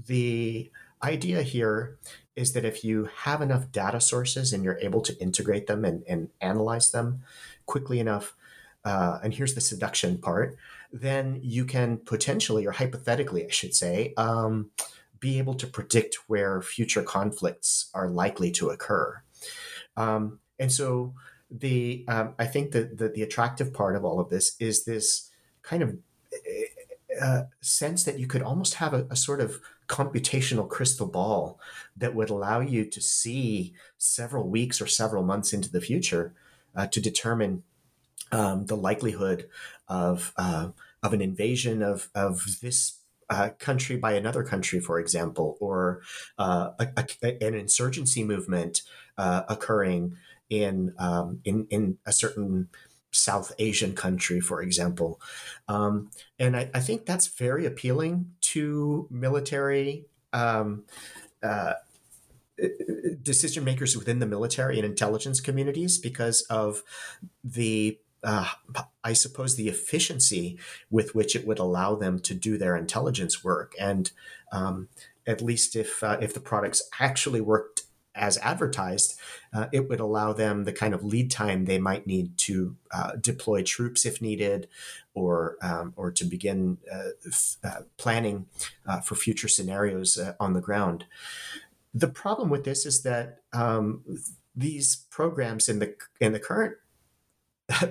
the idea here is that if you have enough data sources and you're able to integrate them and, and analyze them quickly enough, uh, and here's the seduction part then you can potentially, or hypothetically, I should say, um, be able to predict where future conflicts are likely to occur. Um, and so, the um, I think that the, the attractive part of all of this is this kind of uh, sense that you could almost have a, a, sort of computational crystal ball that would allow you to see several weeks or several months into the future uh, to determine um, the likelihood of uh, of an invasion of of this uh, country by another country, for example, or uh, a, a, an insurgency movement uh, occurring in um, in in a certain South Asian country, for example. Um, and I, I, think that's very appealing to military um, uh, decision makers within the military and intelligence communities because of the uh, I suppose the efficiency with which it would allow them to do their intelligence work, and um, at least if uh, if the products actually worked as advertised, uh, it would allow them the kind of lead time they might need to uh, deploy troops if needed, or um, or to begin uh, uh planning for future scenarios on the ground. The problem with this is that um, these programs in the in the current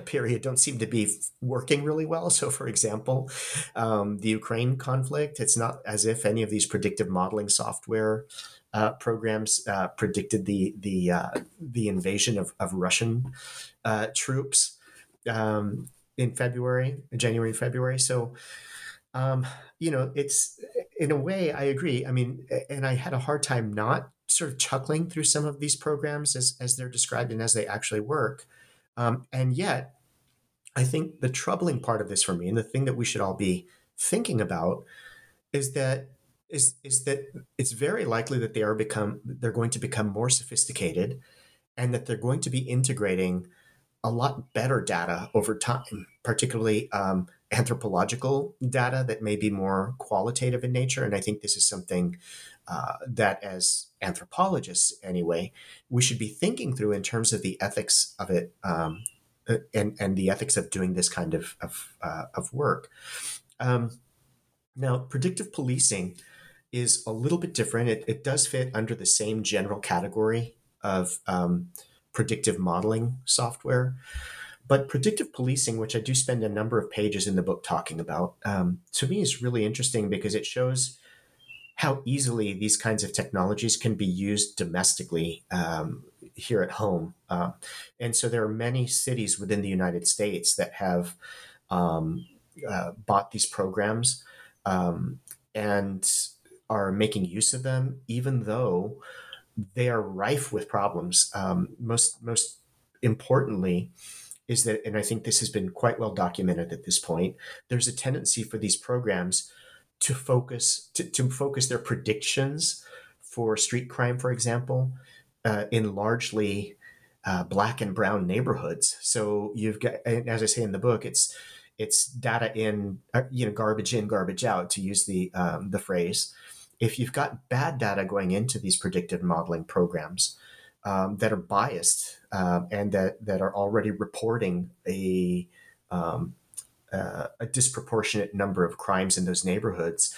period don't seem to be working really well. So, for example, um, the Ukraine conflict, it's not as if any of these predictive modeling software uh, programs uh, predicted the the uh, the invasion of, of Russian uh, troops um, in February, January, February. So, um, you know, it's in a way I agree. I mean, and I had a hard time not sort of chuckling through some of these programs as as they're described and as they actually work. Um, and yet, I think the troubling part of this for me, and the thing that we should all be thinking about, is that is is that it's very likely that they are become they're going to become more sophisticated and that they're going to be integrating a lot better data over time particularly um, anthropological data that may be more qualitative in nature. And i think this is something uh, that as anthropologists anyway we should be thinking through in terms of the ethics of it um, uh, and and the ethics of doing this kind of of, uh, of work um, now predictive policing is a little bit different. It, it does fit under the same general category of um, predictive modeling software. But predictive policing, which I do spend a number of pages in the book talking about, um, to me is really interesting because it shows how easily these kinds of technologies can be used domestically um, here at home. Uh, and so there are many cities within the United States that have um, uh, bought these programs. Um, and are making use of them, even though they are rife with problems. Um, most most importantly, is that, and I think this has been quite well documented at this point. There's a tendency for these programs to focus to, to focus their predictions for street crime, for example, uh, in largely uh, black and brown neighborhoods. So you've got, as I say in the book, it's it's data in, uh, you know, garbage in, garbage out, to use the um, the phrase if you've got bad data going into these predictive modeling programs um, that are biased uh, and that, that are already reporting a, um, uh, a disproportionate number of crimes in those neighborhoods,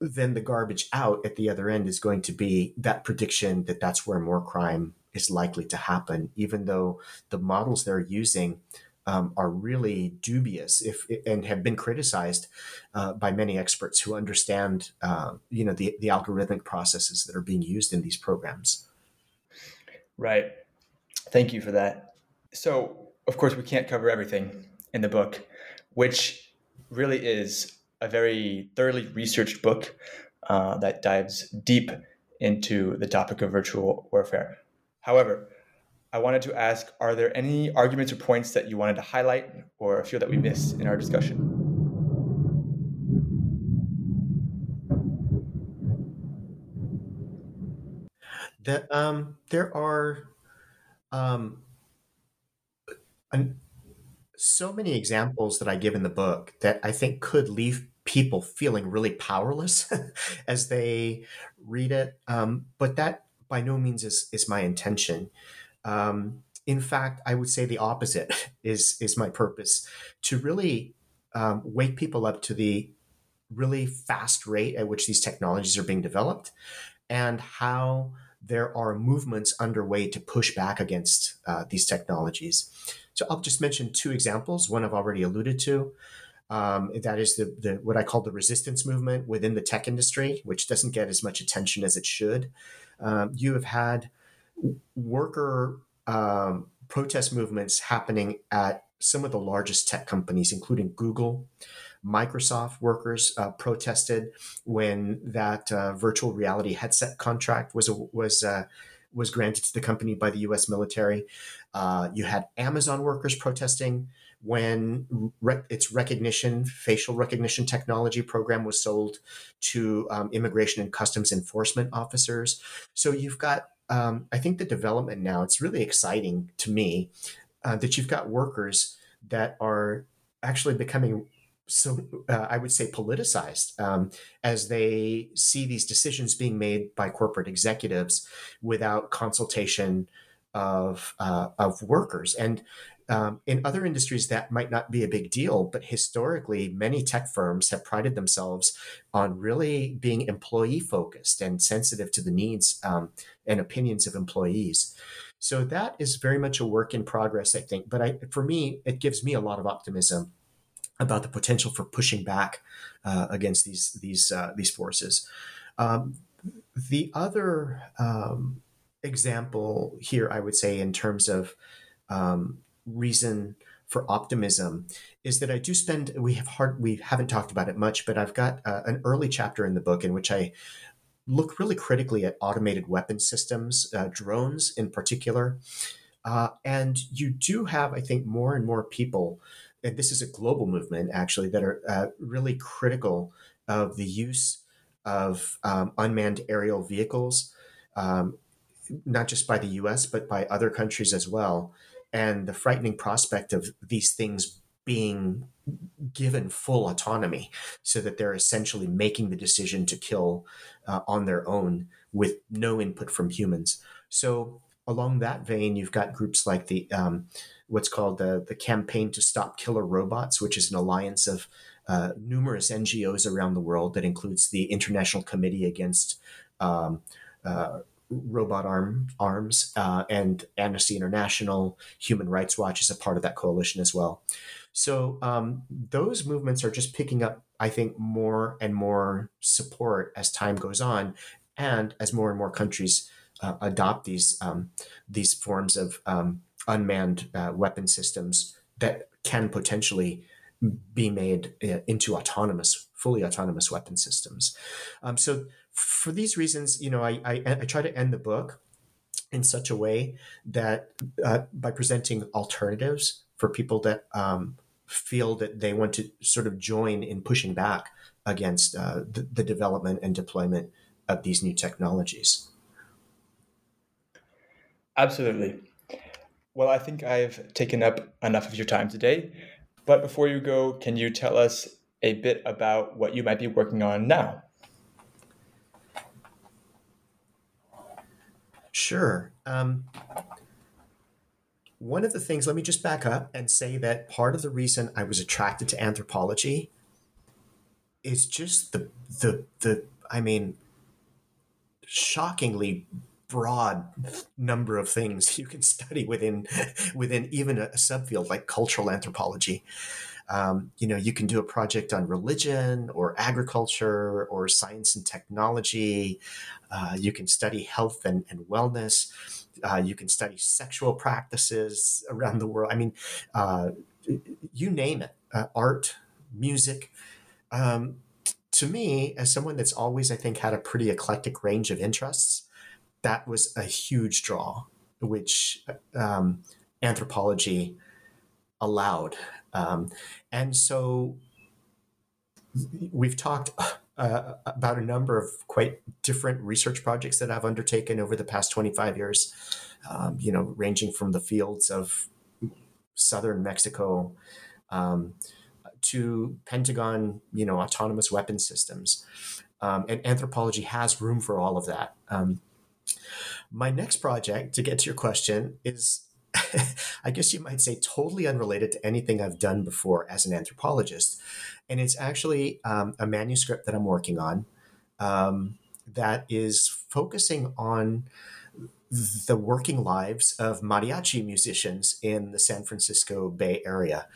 then the garbage out at the other end is going to be that prediction that that's where more crime is likely to happen, even though the models they're using um, are really dubious if and have been criticized uh, by many experts who understand uh, you know the, the algorithmic processes that are being used in these programs.
Right. Thank you for that. So of course we can't cover everything in the book which really is a very thoroughly researched book uh, that dives deep into the topic of virtual warfare however I wanted to ask Are there any arguments or points that you wanted to highlight or feel that we missed in our discussion?
That um, there are um, an, so many examples that I give in the book that I think could leave people feeling really powerless as they read it. Um, but that by no means is, is my intention. Um, in fact, I would say the opposite is is my purpose to really um, wake people up to the really fast rate at which these technologies are being developed, and how there are movements underway to push back against uh, these technologies. So I'll just mention two examples. One I've already alluded to. Um, that is the, the what I call the resistance movement within the tech industry, which doesn't get as much attention as it should. Um, you have had worker um, protest movements happening at some of the largest tech companies, including Google, Microsoft workers uh, protested when that uh, virtual reality headset contract was was uh, was granted to the company by the U.S. military. Uh, you had Amazon workers protesting when its Rekognition, facial recognition technology program was sold to um, immigration and customs enforcement officers. So you've got, um, I think, the development now. It's really exciting to me uh, that you've got workers that are actually becoming so uh, I would say politicized um, as they see these decisions being made by corporate executives without consultation of uh, of workers. And um, in other industries, that might not be a big deal, but historically, many tech firms have prided themselves on really being employee focused and sensitive to the needs um, and opinions of employees. So that is very much a work in progress, I think. But I, for me, it gives me a lot of optimism about the potential for pushing back uh, against these these uh, these forces. Um, the other um, example here, I would say, in terms of um, reason for optimism, is that I do spend. We have hard. We haven't talked about it much, but I've got uh, an early chapter in the book in which I look really critically at automated weapon systems, uh, drones in particular. Uh, and you do have, I think, more and more people and this is a global movement actually that are uh, really critical of the use of um, unmanned aerial vehicles, um, not just by the U.S. but by other countries as well, and the frightening prospect of these things being given full autonomy, so that they're essentially making the decision to kill uh, on their own with no input from humans. So along that vein, you've got groups like the um, what's called the, the Campaign to Stop Killer Robots, which is an alliance of uh, numerous NGOs around the world that includes the International Committee Against um, uh, Robot arm, Arms uh, and Amnesty International. Human Rights Watch is a part of that coalition as well. So um, those movements are just picking up, I think, more and more support as time goes on, and as more and more countries uh, adopt these um, these forms of um, unmanned uh, weapon systems that can potentially be made uh, into autonomous, fully autonomous weapon systems. Um, so, for these reasons, you know, I, I, I, try to end the book in such a way that uh, by presenting alternatives for people that um, feel that they want to sort of join in pushing back against uh, the, the development and deployment of these new technologies.
Absolutely. Well, I think I've taken up enough of your time today. But before you go, can you tell us a bit about what you might be working on now?
Sure. Um, one of the things, let me just back up and say that part of the reason I was attracted to anthropology is just the the the I mean shockingly broad number of things you can study within within even a, subfield like cultural anthropology. Um, you know, you can do a project on religion or agriculture or science and technology. Uh, you can study health and, and wellness. Uh, you can study sexual practices around the world. I mean, uh, you name it uh, art, music. Um, to me, as someone that's always, I think, had a pretty eclectic range of interests, that was a huge draw, which um, anthropology allowed. Um, and so we've talked uh, about a number of quite different research projects that I've undertaken over the past 25 years, um, you know, ranging from the fields of southern Mexico um, to Pentagon, you know, autonomous weapon systems. Um, and anthropology has room for all of that. Um, my next project, to get to your question, is I guess you might say totally unrelated to anything I've done before as an anthropologist. And it's actually um, a manuscript that I'm working on um, that is focusing on the working lives of mariachi musicians in the San Francisco Bay Area.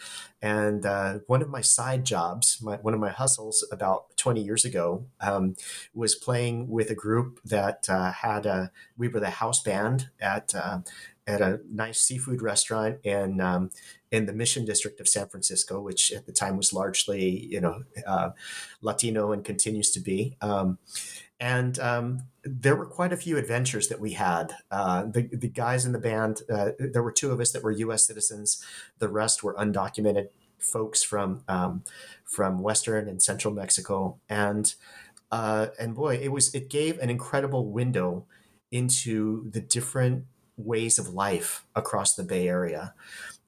And uh, one of my side jobs, my, one of my hustles about 20 years ago, um, was playing with a group that uh, had a, we were the house band at, uh, at a nice seafood restaurant in um, in the Mission District of San Francisco, which at the time was largely you know uh, Latino and continues to be. Um, and um, there were quite a few adventures that we had. Uh, the the guys in the band, uh, there were two of us that were U.S. citizens. The rest were undocumented folks from um, from Western and Central Mexico, and uh, and boy, it was it gave an incredible window into the different ways of life across the Bay Area,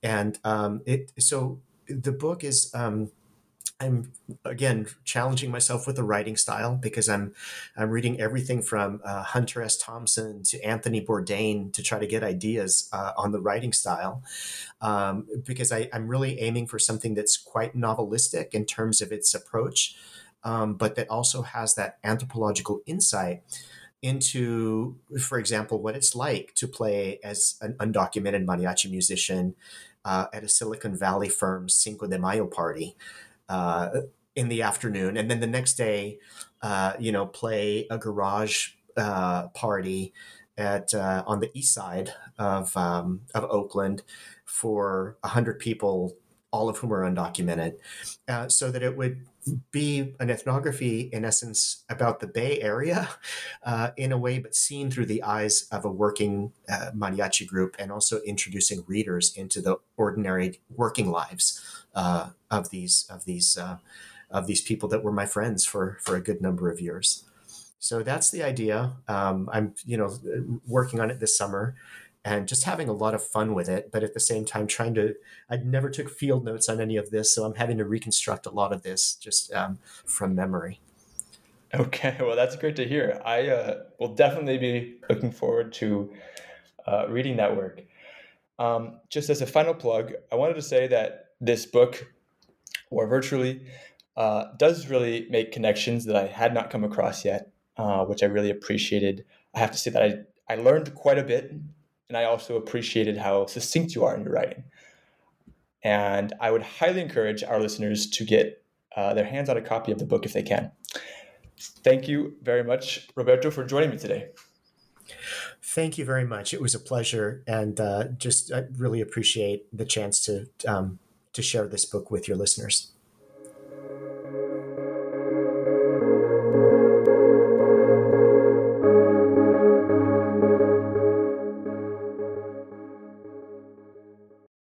and um, it so the book is. Um, I'm again challenging myself with the writing style because I'm I'm reading everything from uh, Hunter S. Thompson to Anthony Bourdain to try to get ideas uh, on the writing style um, because I, I'm really aiming for something that's quite novelistic in terms of its approach, um, but that also has that anthropological insight into, for example, what it's like to play as an undocumented mariachi musician uh, at a Silicon Valley firm's Cinco de Mayo party uh, in the afternoon, and then the next day, uh, you know, play a garage uh, party at uh, on the east side of um, of Oakland for hundred people, all of whom are undocumented, uh, so that it would be an ethnography in essence about the Bay Area uh, in a way, but seen through the eyes of a working uh, mariachi group, and also introducing readers into the ordinary working lives uh, of these of these uh, of these people that were my friends for for a good number of years. So that's the idea. Um, I'm you know working on it this summer and just having a lot of fun with it but at the same time trying to i never took field notes on any of this so i'm having to reconstruct a lot of this just um, from memory.
Okay well that's great to hear. I uh, will definitely be looking forward to uh, reading that work. Um, just as a final plug i wanted to say that this book or virtually uh, does really make connections that i had not come across yet uh, which i really appreciated. I have to say that i I learned quite a bit and I also appreciated how succinct you are in your writing. And I would highly encourage our listeners to get uh, their hands on a copy of the book if they can. Thank you very much, Roberto, for joining me today.
Thank you very much. It was a pleasure, and uh, just I really appreciate the chance to um, to share this book with your listeners.